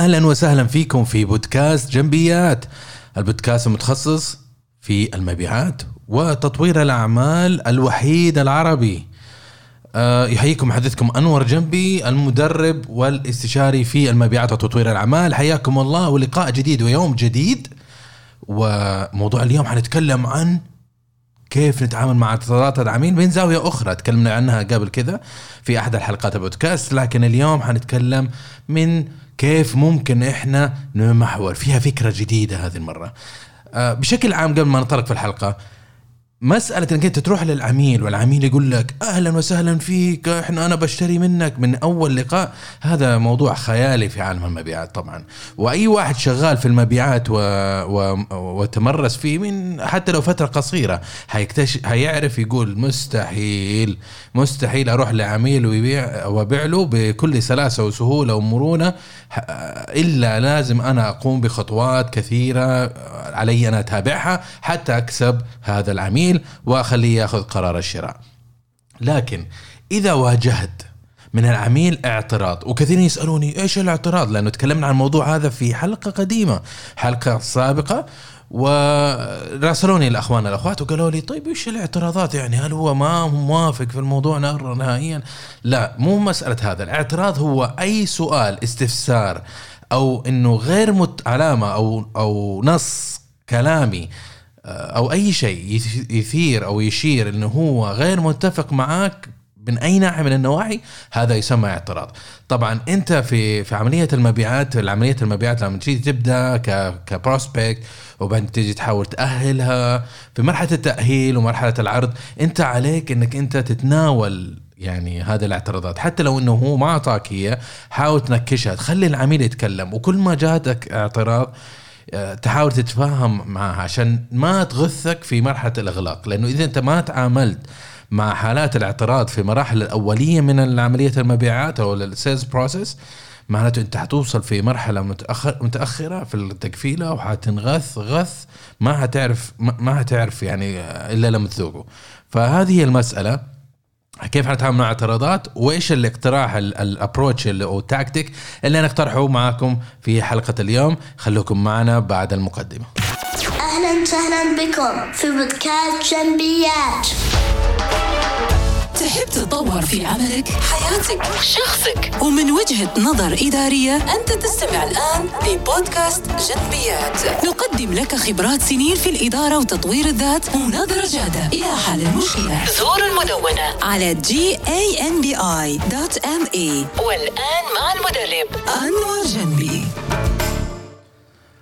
أهلا وسهلا فيكم في بودكاست جنبيات. البودكاست المتخصص في المبيعات وتطوير الأعمال الوحيد العربي. آه، يحييكم محدثكم أنور جنبي المدرب والاستشاري في المبيعات وتطوير الأعمال. حياكم الله ولقاء جديد ويوم جديد. وموضوع اليوم حنتكلم عن كيف نتعامل مع اعتراضات العميل. من زاوية أخرى تكلمنا عنها قبل كذا في أحد الحلقات البودكاست لكن اليوم حنتكلم من كيف ممكن إحنا نمحور؟ فيها فكرة جديدة هذه المرة. آه، بشكل عام قبل ما ننطلق في الحلقة مسألة إنك أنت تروح للعميل والعميل يقول لك أهلا وسهلا فيك إحنا أنا بشتري منك. من أول لقاء هذا موضوع خيالي في عالم المبيعات طبعا. وأي واحد شغال في المبيعات و... و... وتمرس فيه من حتى لو فترة قصيرة حيكتشف حيعرف يقول مستحيل مستحيل أروح لعميل ويبيع وأبيع له بكل سلاسة وسهولة ومرونة. إلا لازم أنا أقوم بخطوات كثيرة علي أنا أتابعها حتى أكسب هذا العميل. العميل وأخليه يأخذ قرار الشراء. لكن إذا واجهت من العميل اعتراض وكثيرين يسألوني إيش الاعتراض؟ لأنه تكلمنا عن الموضوع هذا في حلقة قديمة حلقة سابقة وراسلوني الأخوان الأخوات وقالوا لي طيب إيش الاعتراضات؟ يعني هل هو ما موافق في الموضوع نهائيا؟ لا مو مسألة هذا الاعتراض هو أي سؤال استفسار أو إنه غير مت علامة أو أو نص كلامي أو أي شيء يثير أو يشير إنه هو غير متفق معك من أي ناحية من النواحي هذا يسمى اعتراض. طبعا أنت في في عملية المبيعات عمليه المبيعات لما تيجي تبدأ كبروسبكت وبعدين تيجي تحاول تأهلها في مرحلة التأهيل ومرحلة العرض أنت عليك إنك أنت تتناول يعني هذه الاعتراضات. حتى لو إنه هو ما أعطاك هي حاول تنكشها تخلي العميل يتكلم. وكل ما جاتك اعتراض تحاول تتفاهم معها عشان ما تغثك في مرحلة الإغلاق. لأنه إذا أنت ما تعاملت مع حالات الاعتراض في مراحل الأولية من عمليه المبيعات أو ال sales process معناته أنت حتوصل في مرحلة متاخر متأخرة في التقفيله وحتنغث غث ما حتعرف ما حتعرف يعني إلا لما تذوقه. فهذه هي المسألة. كيف حنتعامل مع اعتراضات وإيش الاقتراح ال approach أو التاكتيك اللي أنا أقترحه معكم في حلقة اليوم؟ خلوكم معنا بعد المقدمة. أهلا وسهلا بكم في بودكاست جنبيات. تحب تتطور في عملك، حياتك، شخصك. ومن وجهة نظر إدارية أنت تستمع الآن لبودكاست جنبيات. نقدم لك خبرات سنين في الإدارة وتطوير الذات ونظرة جادة. إلى حل المشكلة زور المدونة. على gambi.me والآن مع المدرب. أنور جنبي.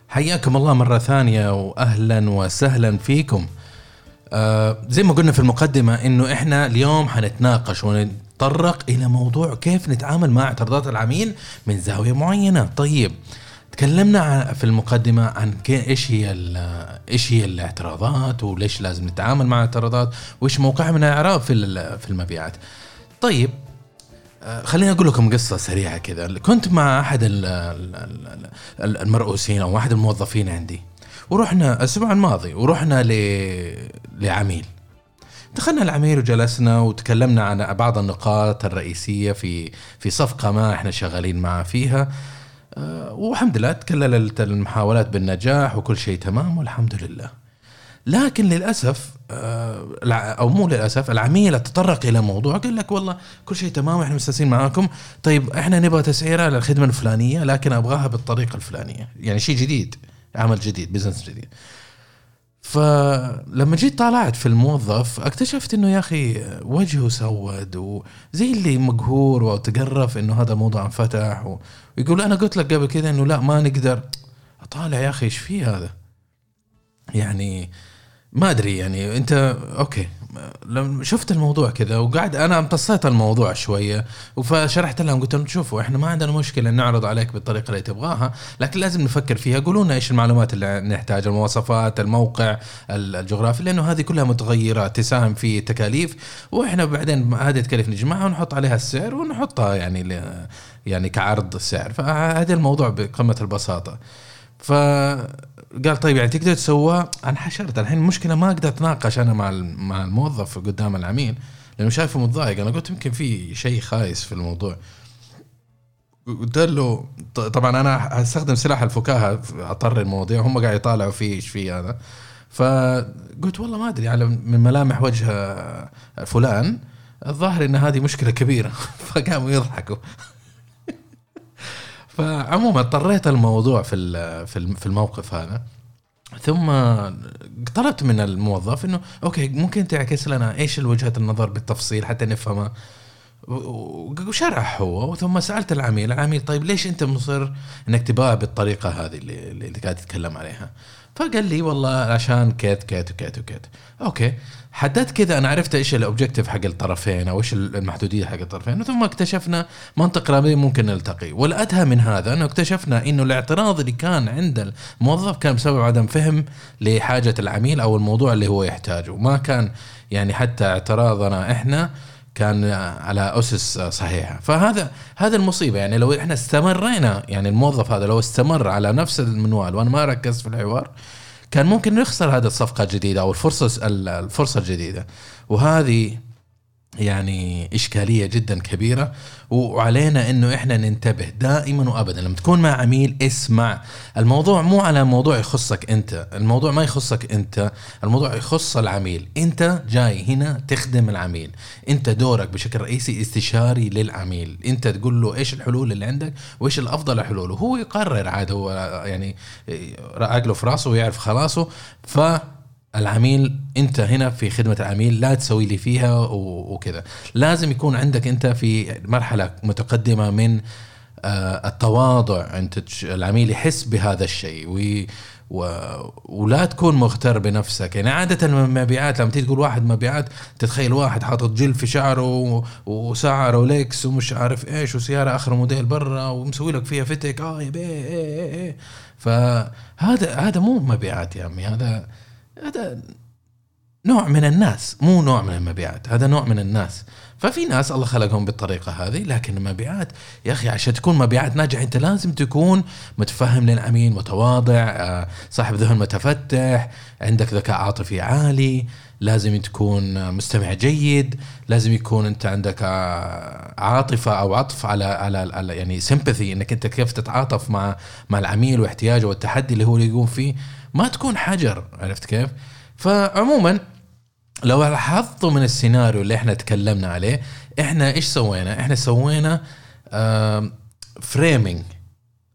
حياكم الله مرة ثانية وأهلا وسهلا فيكم. آه زي ما قلنا في المقدمة إنه إحنا اليوم حنتناقش ونتطرق إلى موضوع كيف نتعامل مع اعتراضات العميل من زاوية معينة. طيب تكلمنا في المقدمة عن إيش هي إيش هي الاعتراضات وليش لازم نتعامل مع الاعتراضات وإيش موقعها من الإعراب في في المبيعات. طيب آه، خليني أقول لكم قصة سريعة كذا. كنت مع أحد المرؤوسين أو أحد الموظفين عندي. ورحنا الأسبوع الماضي ورحنا ل... لعميل. دخلنا العميل وجلسنا وتكلمنا عن بعض النقاط الرئيسية في في صفقة ما إحنا شغالين معها فيها. أه والحمد لله تكللت المحاولات بالنجاح وكل شيء تمام والحمد لله. لكن للأسف أه أو مو للأسف العميل تطرق إلى موضوع قال لك والله كل شيء تمام إحنا مستأنسين معاكم. طيب إحنا نبغى تسعيرة للخدمة الفلانية لكن أبغاها بالطريقة الفلانية. يعني شيء جديد. عمل جديد business جديد. فلما جيت طالعت في الموظف اكتشفت إنه يا أخي وجهه سود وزي اللي مقهور وتقرف إنه هذا الموضوع انفتح ويقول أنا قلت لك قبل كذا إنه لا ما نقدر. أطالع يا أخي إيش في هذا؟ يعني ما أدري يعني أنت okay. لما شفت الموضوع كذا وقاعد أنا امتصيت الموضوع شوية فشرحت لهم قلت لهم شوفوا إحنا ما عندنا مشكلة نعرض عليك بالطريقة اللي تبغاها لكن لازم نفكر فيها. قولوا لنا إيش المعلومات اللي نحتاج المواصفات الموقع الجغرافي لأنه هذه كلها متغيرات تساهم في التكاليف وإحنا بعدين هذه التكاليف نجمعها ونحط عليها السعر ونحطها يعني يعني كعرض السعر. فهذا الموضوع بقمة البساطة. ف قال طيب يعني تقدر تسواه أنا حشرت. الحين المشكلة ما أقدر أتناقش أنا مع مع الموظف قدام العميل لأنه شايفه متضايق. أنا قلت يمكن في شيء خايس في الموضوع. قلت له طبعا أنا هستخدم سلاح الفكاهة أطر المواضيع. هم قاعد يطالعوا فيه إيش فيه هذا. فقلت والله ما أدري على من ملامح وجه فلان الظاهر إن هذه مشكلة كبيرة. فقاموا يضحكوا. فعموما اضطريت الموضوع في في الم- في الموقف هذا. ثم طلبت من الموظف إنه okay ممكن تعكس لنا إيش وجهة النظر بالتفصيل حتى نفهمها؟ وشرح هو ثم سألت العميل العميل طيب ليش أنت مصر إنك تباع بالطريقة هذه اللي, اللي قاعد تتكلم عليها؟ فقال لي والله عشان كيت كيت وكيت وكيت. okay. حددت كذا أنا عرفت إيش ال objective حق الطرفين أو إيش المحدودية حق الطرفين ثم اكتشفنا منطق رابع ممكن نلتقي. والأدهى من هذا أنه اكتشفنا إنه الاعتراض اللي كان عند الموظف كان بسبب عدم فهم لحاجة العميل أو الموضوع اللي هو يحتاجه. ما كان يعني حتى اعتراضنا إحنا كان على أسس صحيحة. فهذا هذا المصيبة. يعني لو إحنا استمرينا يعني الموظف هذا لو استمر على نفس المنوال وأنا ما ركزت في الحوار كان ممكن نخسر هذه الصفقة الجديدة أو الفرصة الفرصة الجديدة. وهذه يعني إشكالية جدا كبيرة وعلينا إنه إحنا ننتبه دائما وابدا. لما تكون مع عميل اسمع. الموضوع مو على موضوع يخصك أنت. الموضوع ما يخصك أنت الموضوع يخص العميل. أنت جاي هنا تخدم العميل. أنت دورك بشكل رئيسي استشاري للعميل. أنت تقول له إيش الحلول اللي عندك وإيش الأفضل حلول وهو يقرر عاد هو يعني عقله في راسه ويعرف خلاصه. ف العميل انت هنا في خدمة العميل لا تسوي لي فيها و- وكذا. لازم يكون عندك انت في مرحلة متقدمة من آه، التواضع انت العميل يحس بهذا الشيء. وي و... ولا تكون مغتر بنفسك. يعني عادة المبيعات لما تيجي تقول واحد مبيعات تتخيل واحد حاطط جل في شعره و... وساعة رولكس ومش عارف إيش وسيارة آخر موديل برا ومسوي لك فيها فتك. آه يا بيه إيه إيه إيه. فهذا هذا مو مبيعات يا عمي. هذا هذا نوع من الناس مو نوع من المبيعات هذا نوع من الناس. ففي ناس الله خلقهم بالطريقة هذه لكن المبيعات يا أخي عشان تكون مبيعات ناجح أنت لازم تكون متفهم للعميل متواضع آه، صاحب ذهن متفتح عندك ذكاء عاطفي عالي لازم تكون مستمع جيد لازم يكون أنت عندك آه، عاطفة أو عطف على على, على يعني سيمباثي أنك أنت كيف تتعاطف مع مع العميل واحتياجه والتحدي اللي هو يقوم فيه. ما تكون حجر عرفت كيف؟ فعموما لو لاحظتوا من السيناريو اللي إحنا تكلمنا عليه إحنا إيش سوينا؟ إحنا سوينا framing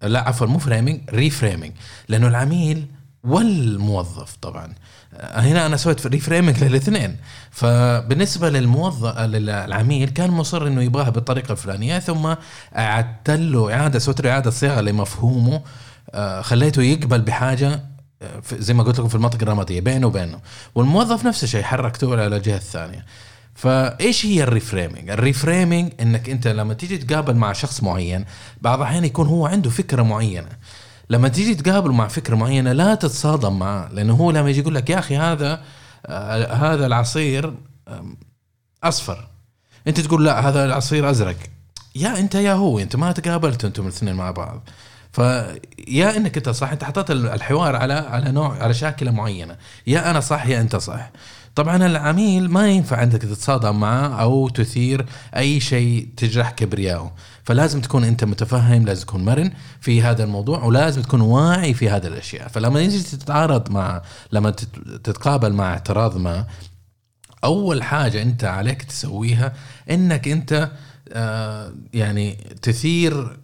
لا عفوا مو framing reframing لأنه العميل والموظف طبعا. آه، هنا أنا سويت reframing للاثنين. فبالنسبة للموظف للعميل كان مصر إنه يبغاها بالطريقة الفلانية ثم أعدت له إعادة سويت له إعادة صياغة لمفهومه آه، خليته يقبل بحاجة آه، زي ما قلت لكم في المنطقة الرمادية بينه وبينه. والموظف نفس الشيء حركته على الجهة الثانية. فإيش هي ال reframing؟ ال reframing إنك أنت لما تيجي تقابل مع شخص معين بعض الأحيان يكون هو عنده فكرة معينة. لما تيجي تقابل مع فكرة معينة لا تتصادم معه لأنه هو لما يجي يقول لك يا أخي هذا آه هذا العصير أصفر. أنت تقول لا هذا العصير أزرق. يا أنت يا هو أنت ما تقابلتوا أنتم الاثنين مع بعض. فيا إنك أنت صح أنت حطيت الحوار على على نوع على شاكلة معينة. يا أنا صح يا أنت صح. طبعا العميل ما ينفع عندك تتصادم معه أو تثير أي شيء تجرح كبرياءه فلازم تكون أنت متفهم لازم تكون مرن في هذا الموضوع ولازم تكون واعي في هذه الأشياء. فلما يجي تتعارض مع لما تت- تتقابل مع اعتراض ما أول حاجة أنت عليك تسويها إنك أنت آه، يعني تثير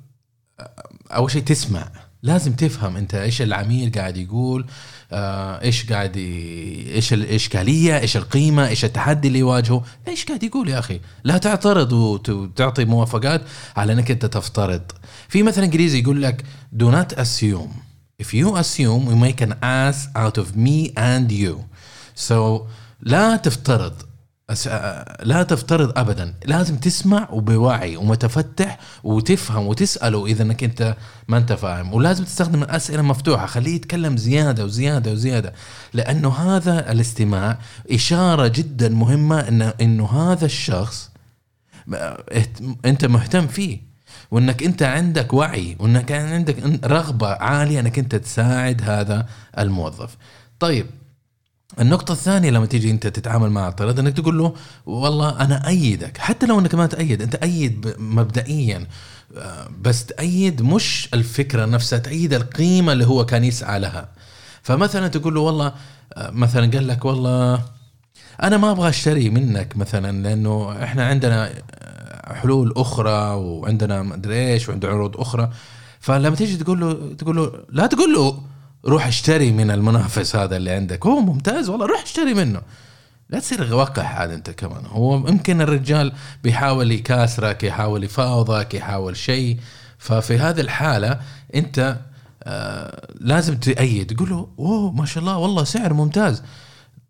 آه، أول شيء تسمع. لازم تفهم انت إيش العميل قاعد يقول آه، إيش قاعد. إيش الاشكاليه إيش القيمة إيش التحدي اللي يواجهه. إيش قاعد يقول يا أخي؟ لا تعترض وت- وتعطي موافقات على إنك أنت تفترض. في مثلا إنجليزي يقول لك do not assume. If you assume we make an ass out of me and you. So لا تفترض. لا تفترض ابدا. لازم تسمع وبوعي ومتفتح وتفهم وتساله اذا انك أنت ما أنت فاهم. ولازم تستخدم الأسئلة مفتوحة. خليه يتكلم زيادة وزيادة وزيادة. لأنه هذا الاستماع إشارة جدا مهمة انه إنه هذا الشخص أنت مهتم فيه. وإنك أنت عندك وعي. وإنك عندك رغبة عالية إنك أنت تساعد هذا الموظف. طيب النقطة الثانية لما تيجي أنت تتعامل مع اعتراض إنك تقول له والله أنا أيدك. حتى لو إنك ما تأيد أنت أيد ب- مبدئيا آه، بس تأيد مش الفكرة نفسها تأيد القيمة اللي هو كان يسعى لها. فمثلا تقول له والله آه، مثلا قال لك والله أنا ما أبغى أشتري منك مثلا لأنه إحنا عندنا آه، حلول أخرى وعندنا مدري إيش وعندنا عروض أخرى. فلما تيجي تقول له تقول له لا تقول له روح اشتري من المنافس هذا اللي عندك. هو ممتاز والله روح اشتري منه. لا تصير وقح عاد أنت كمان. هو يمكن الرجال بيحاول يكاسرك يحاول يفاوضك يحاول شيء. ففي هذه الحالة أنت آه لازم تأيد. تقول له أوه ما شاء الله والله سعر ممتاز.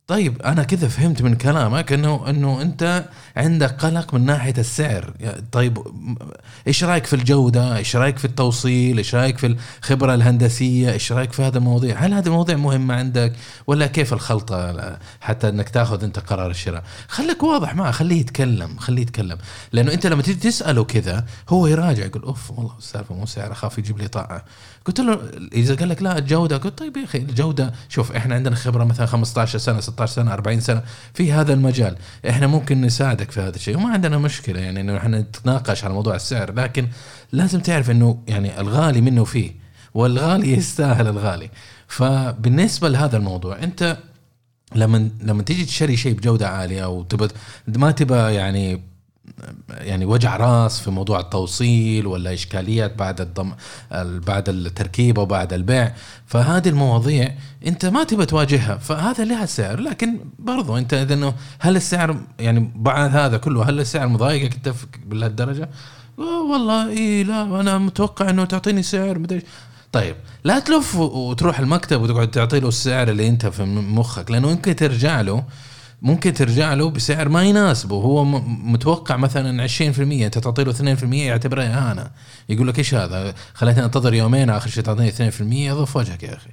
طيب أنا كذا فهمت من كلامك إنه إنه أنت عندك قلق من ناحية السعر. طيب إيش رأيك في الجودة؟ إيش رأيك في التوصيل؟ إيش رأيك في الخبرة الهندسية؟ إيش رأيك في هذا المواضيع هل هذه المواضيع مهمه عندك ولا كيف الخلطة؟ حتى إنك تأخذ أنت قرار الشراء. خليك واضح معه خليه يتكلم خليه يتكلم. لأنه أنت لما تيجي تسأله كذا هو يراجع يقول أوف والله السالفة مو سعر أخاف يجيب لي طاعه قلت له إذا قال لك لا الجودة. قلت طيب يا أخي الجودة شوف إحنا عندنا خبرة مثلا 15 سنة 16 سنة 40 سنة في هذا المجال. إحنا ممكن نساعدك في هذا الشيء وما عندنا مشكلة يعني إنه إحنا نتناقش على موضوع السعر لكن لازم تعرف إنه يعني الغالي منه فيه والغالي يستاهل الغالي. فبالنسبة لهذا الموضوع أنت لما لما تيجي تشتري شيء بجودة عالية وتبى ما تبى يعني يعني وجع راس في موضوع التوصيل ولا إشكاليات بعد الضم بعد التركيبه وبعد البيع فهذه المواضيع أنت ما تبى تواجهها فهذا لها سعر لكن برضو أنت إذا إنه هل السعر يعني بعد هذا كله هل السعر مضايقك أنت؟ آه والله إي لا أنا متوقع إنه تعطيني سعر مدري. طيب لا تلف وتروح المكتب وتقعد تعطي له السعر اللي أنت في مخك لأنه يمكن ترجع له ممكن ترجع له بسعر ما يناسبه. هو متوقع مثلا 20% أنت تعطي له 2% يعتبرها إهانة. يقول لك إيش هذا؟ خليتني أنتظر يومين آخر شيء تعطيني 2% ضف وجهك يا أخي.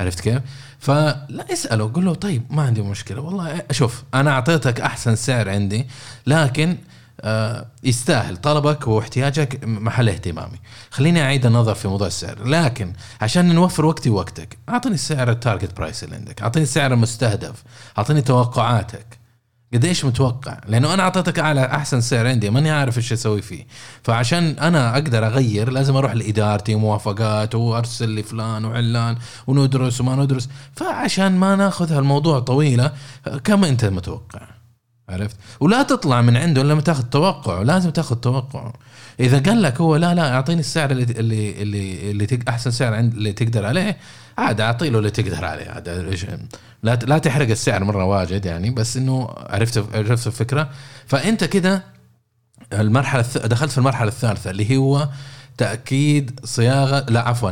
عرفت كيف؟ فلا اساله قول له طيب ما عندي مشكلة والله شوف أنا أعطيتك أحسن سعر عندي لكن يستاهل طلبك واحتياجك محل اهتمامي. خليني أعيد النظر في موضوع السعر. لكن عشان نوفر وقتي ووقتك أعطني السعر ال target price اللي عندك. أعطني السعر المستهدف. أعطني توقعاتك. قد إيش متوقع؟ لأنه أنا أعطيتك أعلى أحسن سعر عندي ماني عارف إيش أسوي فيه. فعشان أنا أقدر أغير لازم أروح لإدارتي موافقات وأرسل لفلان وعلان وندرس وما ندرس. فعشان ما ناخذ هالموضوع طويلة كم أنت متوقع؟ عرفت؟ ولا تطلع من عنده إلا لما تاخذ توقعه لازم تاخذ توقعه إذا قال لك هو لا لا أعطيني السعر اللي اللي اللي, اللي تق- أحسن سعر عند اللي تقدر عليه عاد اعطي له اللي تقدر عليه عاد لا لا تحرق السعر مرة واجد يعني بس إنه عرفت عرفت الفكرة. فأنت كده المرحلة دخلت في المرحلة الثالثة اللي هو تأكيد صياغة لا عفوا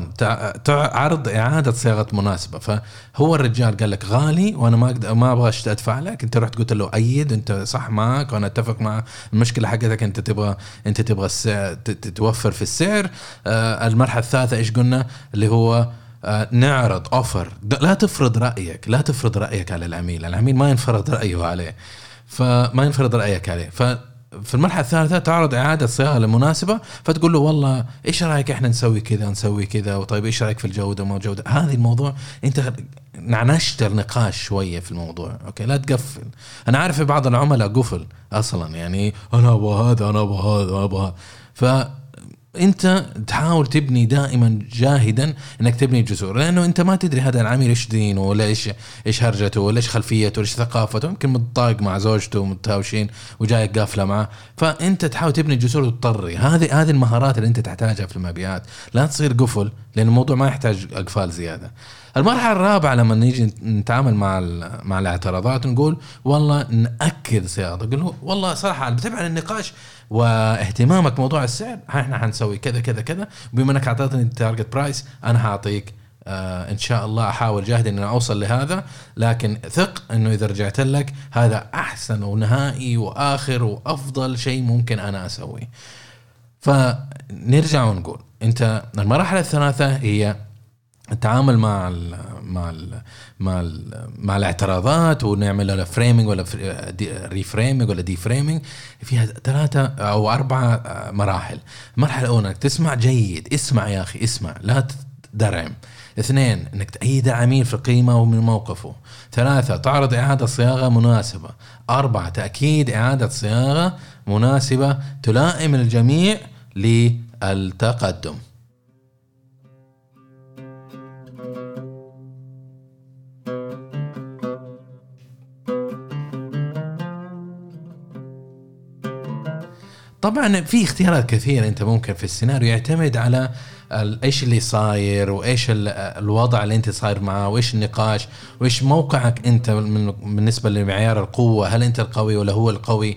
عرض إعادة صياغة مناسبة. فهو الرجال قال لك غالي وأنا ما أقدر ما أبغى ادفع لك. أنت رحت قلت له أيد أنت صح معك وأنا أتفق مع المشكلة حقتك أنت تبغى أنت تبغى السعر توفر في السعر. آه المرحلة الثالثة إيش قلنا؟ اللي هو آه، نعرض offer لا تفرض رأيك لا تفرض رأيك على العميل. العميل ما ينفرض رأيه عليه. فما ينفرض رأيك عليه. في المرحلة الثالثة تعرض إعادة صياغة المناسبه فتقول له والله إيش رأيك إحنا نسوي كذا نسوي كذا وطيب إيش رأيك في الجودة ما الجودة؟ هذه الموضوع أنت نعنشت النقاش شوية في الموضوع okay؟ لا تقفل. أنا عارف في بعض العملاء قفل أصلا يعني أنا أبغى هذا أنا أبغى هذا أنا أبغى. ف انت تحاول تبني دائما جاهدا إنك تبني جسور لأنه أنت ما تدري هذا العميل إيش دينه ولا إيش إيش هرجته ولا إيش خلفيته ولا إيش ثقافته يمكن متطاق مع زوجته ومتهاوشين وجايك قافله معاه. فأنت تحاول تبني جسور وتضطري هذه هذه المهارات اللي أنت تحتاجها في المبيعات. لا تصير قفل لأن الموضوع ما يحتاج أقفال زيادة. المرحلة الرابعة لما نيجي نتعامل مع مع الاعتراضات نقول والله نأكد صياغه نقول له والله صراحة بتبع النقاش واهتمامك موضوع السعر. إحنا حنسوي كذا كذا كذا. بما إنك أعطيتني ال target price أنا حأعطيك آه إن شاء الله أحاول جاهد ان أنا أوصل لهذا. لكن ثق إنه إذا رجعت لك هذا أحسن ونهائي وآخر وأفضل شيء ممكن أنا أسويه. فنرجع ونقول أنت المراحل الثلاثة هي التعامل مع ال مع ال مع ال مع الاعتراضات ونعمل لها framing ولا reframing ولا deframing فيها ثلاثة أو أربعة مراحل. المرحلة الأولى إنك تسمع جيد. اسمع يا أخي اسمع. لا تدرعم اثنين إنك تأيد العميل في قيمة ومن موقفه. ثلاثة تعرض إعادة صياغة مناسبة. أربعة تأكيد إعادة صياغة مناسبة تلائم الجميع للتقدم. طبعا في اختيارات كثيرة أنت ممكن في السيناريو يعتمد على إيش اللي صاير وإيش ال- الوضع اللي أنت صاير معاه وإيش النقاش وإيش موقعك أنت بالنسبة لمعيار القوة هل أنت القوي ولا هو القوي؟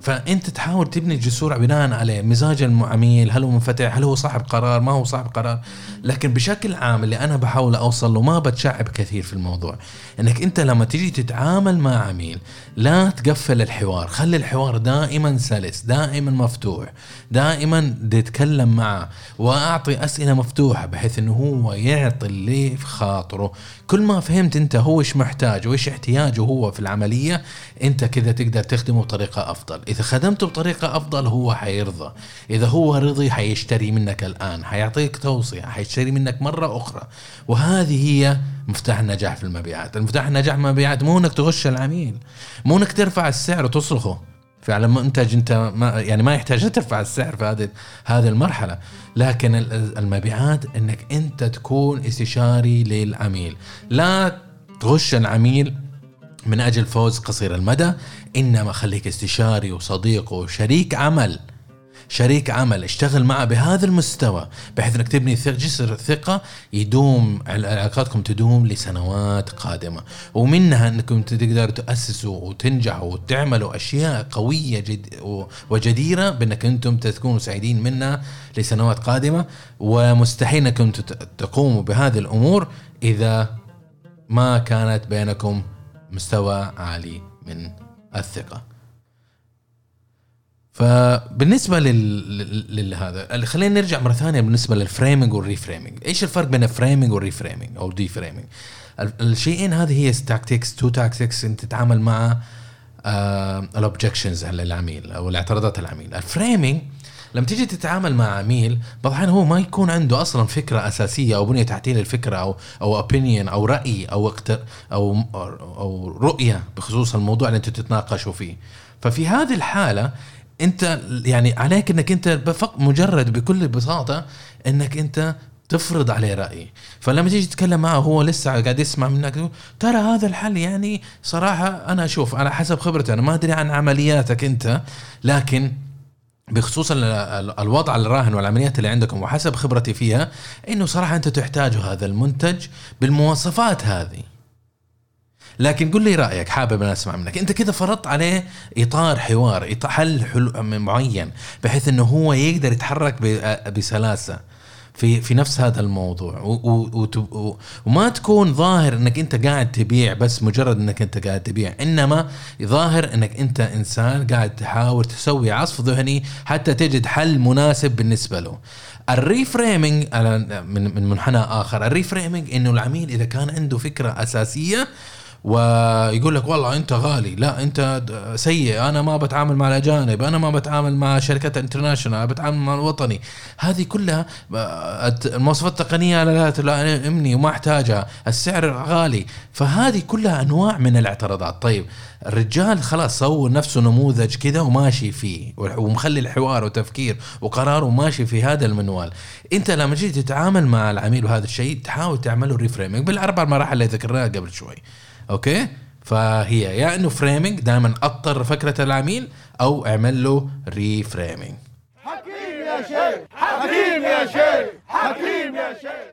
فأنت تحاول تبني جسور بناء عليه. مزاج العميل هل هو منفتح؟ هل هو صاحب قرار؟ ما هو صاحب قرار؟ لكن بشكل عام اللي أنا بحاول أوصل له ما بتشعب كثير في الموضوع. إنك أنت لما تيجي تتعامل مع عميل لا تقفل الحوار. خلي الحوار دائما سلس دائما مفتوح دائما تتكلم معه وأعطي أسئلة مفتوحة بحيث إنه هو يعطي اللي في خاطره. كل ما فهمت أنت هو إيش محتاج وإيش احتياجه هو في العملية أنت كذا تقدر تخدمه بطريقة أفضل. إذا خدمته بطريقة أفضل هو حيرضى. إذا هو رضي حيشتري منك الآن حيعطيك توصية حيشتري منك مرة أخرى. وهذه هي مفتاح النجاح في المبيعات. المفتاح النجاح في المبيعات مو إنك تغش العميل مو إنك ترفع السعر وتصرخه. فعلا منتج أنت ما يعني ما يحتاج ترفع السعر في هذه هذه المرحلة. لكن ال- المبيعات إنك أنت تكون استشاري للعميل. لا تغش العميل من أجل فوز قصير المدى إنما خليك استشاري وصديق وشريك عمل. شريك عمل اشتغل معه بهذا المستوى بحيث إنك تبني جسر ثقة يدوم علاقاتكم تدوم لسنوات قادمة. ومنها إنكم تقدروا تأسسوا وتنجحوا وتعملوا أشياء قوية جد وجديرة بإنك أنتم تكونوا سعيدين منها لسنوات قادمة. ومستحيل إنكم تقوموا بهذه الأمور إذا ما كانت بينكم مستوى عالي من الثقة. فبالنسبة لل... للهذا خلينا نرجع مرة ثانية بالنسبة لل framing وال reframing إيش الفرق بين ال framing وال reframing أو deframing الشيئين هذه هي tactics to tactics انت تتعامل مع ال objections للعميل أو الاعتراضات العميل. ال framing لما تيجي تتعامل مع عميل بعض الأحيان هو ما يكون عنده أصلا فكرة أساسية أو بنية تحتيه للفكرة أو أو opinion أو رأي أو. أو أو رؤية بخصوص الموضوع اللي أنتم تتناقشوا فيه ففي هذه الحالة أنت يعني عليك إنك أنت مجرد بكل بساطة إنك أنت تفرض عليه رأي فلما تيجي تتكلم معه هو لسه قاعد يسمع منك ترى هذا الحل يعني صراحة أنا أشوف على حسب خبرتي أنا ما أدري عن عملياتك أنت لكن بخصوص ال- ال- الوضع الراهن والعمليات اللي عندكم. وحسب خبرتي فيها إنه صراحة انت تحتاج هذا المنتج بالمواصفات هذه. لكن قل لي رأيك حابب أنا أسمع منك. أنت كذا فرضت عليه إطار حوار حل معين بحيث إنه هو يقدر يتحرك ب- بسلاسة. في في نفس هذا الموضوع. و و و وما تكون ظاهر إنك أنت قاعد تبيع بس مجرد إنك أنت قاعد تبيع. إنما ظاهر إنك أنت إنسان قاعد تحاول تسوي عصف ذهني حتى تجد حل مناسب بالنسبة له. ال reframing من من منحنى آخر ال reframing إنه العميل إذا كان عنده فكرة أساسية ويقول لك والله أنت غالي. لا أنت سيء. أنا ما بتعامل مع الأجانب. أنا ما بتعامل مع شركات international بتعامل مع الوطني. هذه كلها آه، المواصفات التقنية لا لا تلائمني وما أحتاجها. السعر غالي. فهذه كلها أنواع من الاعتراضات. طيب الرجال خلاص سوى نفسه نموذج كذا وماشي فيه. ومخلي الحوار وتفكير وقراره ماشي في هذا المنوال. أنت لما تجي تتعامل مع العميل وهذا الشيء تحاول تعمله reframing بالأربع مراحل اللي ذكرناها قبل شوي. okay؟ فهي يا إنه framing دائما اطر فكرة العميل أو اعمل له reframing حكيم يا شيخ حكيم يا شيخ حكيم يا شيخ.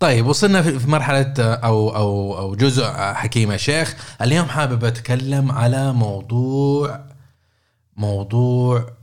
طيب وصلنا في في مرحلة أو أو أو جزء حكيم يا شيخ، اليوم حابب أتكلم على موضوع موضوع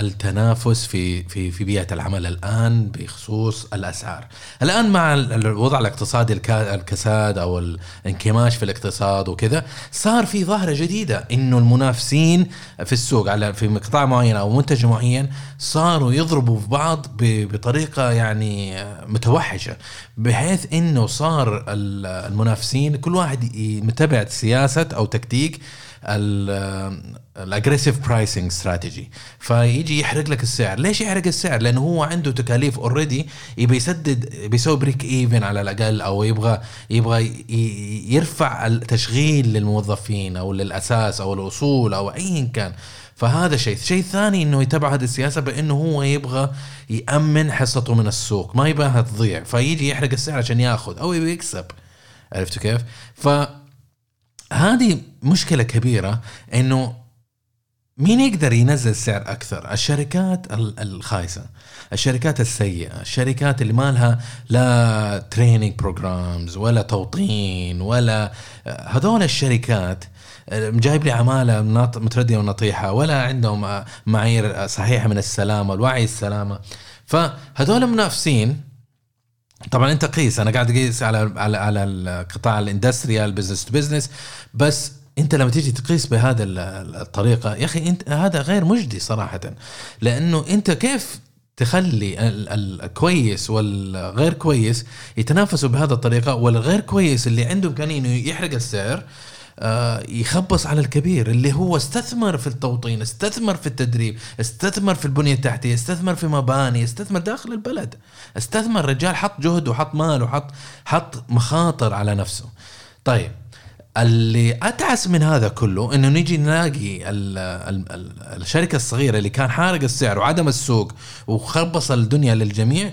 التنافس في في في بيئة العمل الآن بخصوص الأسعار. الآن مع ال- الوضع الاقتصادي الكساد أو الانكماش في الاقتصاد وكذا صار في ظاهرة جديدة إنه المنافسين في السوق على في قطاع معين أو منتج معين صاروا يضربوا في بعض ب- بطريقة يعني متوحشة بحيث إنه صار ال- المنافسين كل واحد متبع سياسة أو تكتيك ال aggressive pricing strategy فيجي يحرق لك السعر. ليش يحرق السعر؟ لأنه هو عنده تكاليف already يبي يسدد بيسوي break even على الأقل أو يبغى يبغى يرفع التشغيل للموظفين أو للأساس أو الاصول أو ايا كان. فهذا شيء. شيء ثاني إنه يتبع هذه السياسة بإنه هو يبغى يأمن حصته من السوق. ما يبغاها تضيع. فيجي يحرق السعر عشان ياخذ أو يبغى يكسب. عرفتوا كيف؟ ف هذه مشكلة كبيرة إنه مين يقدر ينزل سعر أكثر؟ الشركات ال- الخايسة الشركات السيئة الشركات اللي ما لها لا training programs ولا توطين ولا هذول الشركات جايب لي عمالة متردية ونطيحة ولا عندهم آه، معايير صحيحة من السلامة والوعي السلامة. فهذول منافسين طبعا أنت قيس أنا قاعد أقيس على على على القطاع ال industrial business to business بس أنت لما تيجي تقيس بهذا ال- الطريقة يا أخي انت هذا غير مجدي صراحة لأنه أنت كيف تخلي ال- ال- الكويس والغير كويس يتنافسوا بهذا الطريقة والغير كويس اللي عنده امكانيه انه يحرق السعر يخبص على الكبير اللي هو استثمر في التوطين استثمر في التدريب استثمر في البنية التحتية استثمر في مباني استثمر داخل البلد. استثمر رجال حط جهد وحط مال وحط حط مخاطر على نفسه. طيب اللي أتعس من هذا كله إنه نيجي نلاقي ال ال ال الشركة الصغيرة اللي كان حارق السعر وعدم السوق وخبص الدنيا للجميع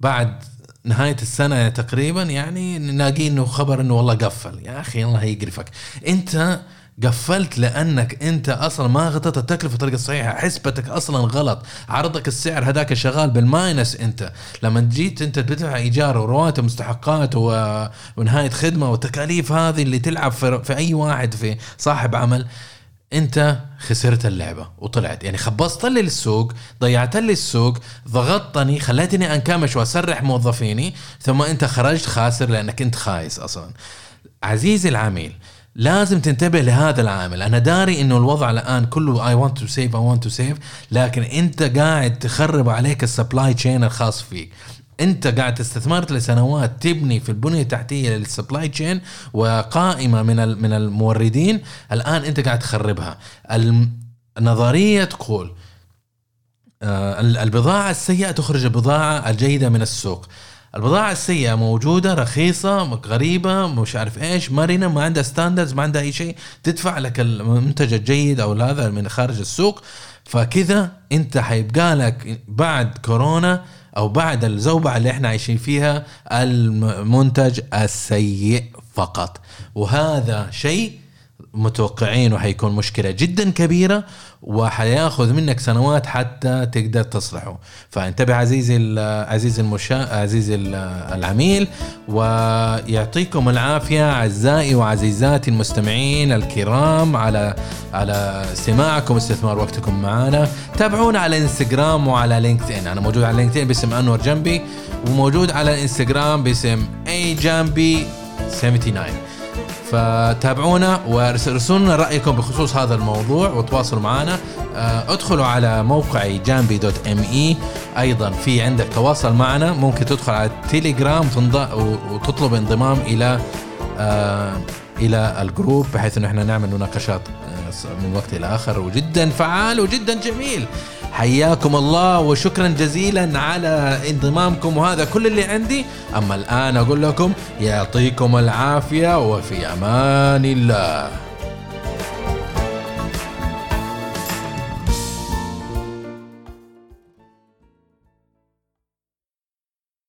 بعد نهاية السنة تقريبا يعني نلاقي إنه خبر إنه والله قفل. يا أخي الله يقرفك أنت قفلت لأنك أنت أصلا ما غطيت التكلفة بالطريقة الصحيحه حسبتك أصلا غلط. عرضك السعر هذاك شغال بال minus أنت. لما جيت أنت بتدفع إيجار ورواتب مستحقات و... ونهاية خدمة وتكاليف هذه اللي تلعب. في أي واحد في صاحب عمل انت خسرت اللعبة وطلعت. يعني خبصت لي السوق ضيعت لي السوق ضغطتني خليتني أنكمش وأسرح موظفيني ثم أنت خرجت خاسر لأنك أنت خايس أصلا. عزيزي العميل لازم تنتبه لهذا العامل. أنا داري إنه الوضع الآن كله I want to save I want to save لكن أنت قاعد تخرب عليك ال supply chain الخاص فيك. انت قاعد استثمرت لسنوات تبني في البنية التحتية لل supply chain وقائمة من من الموردين. الآن انت قاعد تخربها. النظرية تقول آه، ال- البضاعة السيئة تخرج البضاعة الجيدة من السوق. البضاعة السيئة موجودة رخيصة غريبة مش عارف إيش مرنة ما عندها standards ما عندها أي شيء. تدفع لك المنتج الجيد أو هذا من خارج السوق. فكذا انت حيبقى لك بعد كورونا أو بعد الزوبعة اللي إحنا عايشين فيها المنتج السيء فقط. وهذا شيء متوقعين حيكون مشكلة جدا كبيرة وحياخذ منك سنوات حتى تقدر تصلحه. فانتبه عزيزي عزيزي المشا... عزيزي ال- العميل ويعطيكم العافية أعزائي وعزيزاتي المستمعين الكرام على على استماعكم واستثمار وقتكم معنا. تابعونا على الانستغرام وعلى LinkedIn أنا موجود على LinkedIn باسم أنور جنبي وموجود على الانستغرام باسم A جنبي 79 فتابعونا وارسلوا لنا رأيكم بخصوص هذا الموضوع وتواصلوا معنا. آه، ادخلوا على موقعي جنبي dot me أيضا في عندك تواصل معنا. ممكن تدخل على التليجرام وتطلب انضمام إلى آه، إلى الجروب بحيث إنه إحنا نعمل مناقشات من وقت إلى آخر. وجدا فعال وجدا جميل. حياكم الله وشكرا جزيلا على انضمامكم وهذا كل اللي عندي. أما الآن أقول لكم يعطيكم العافية وفي أمان الله.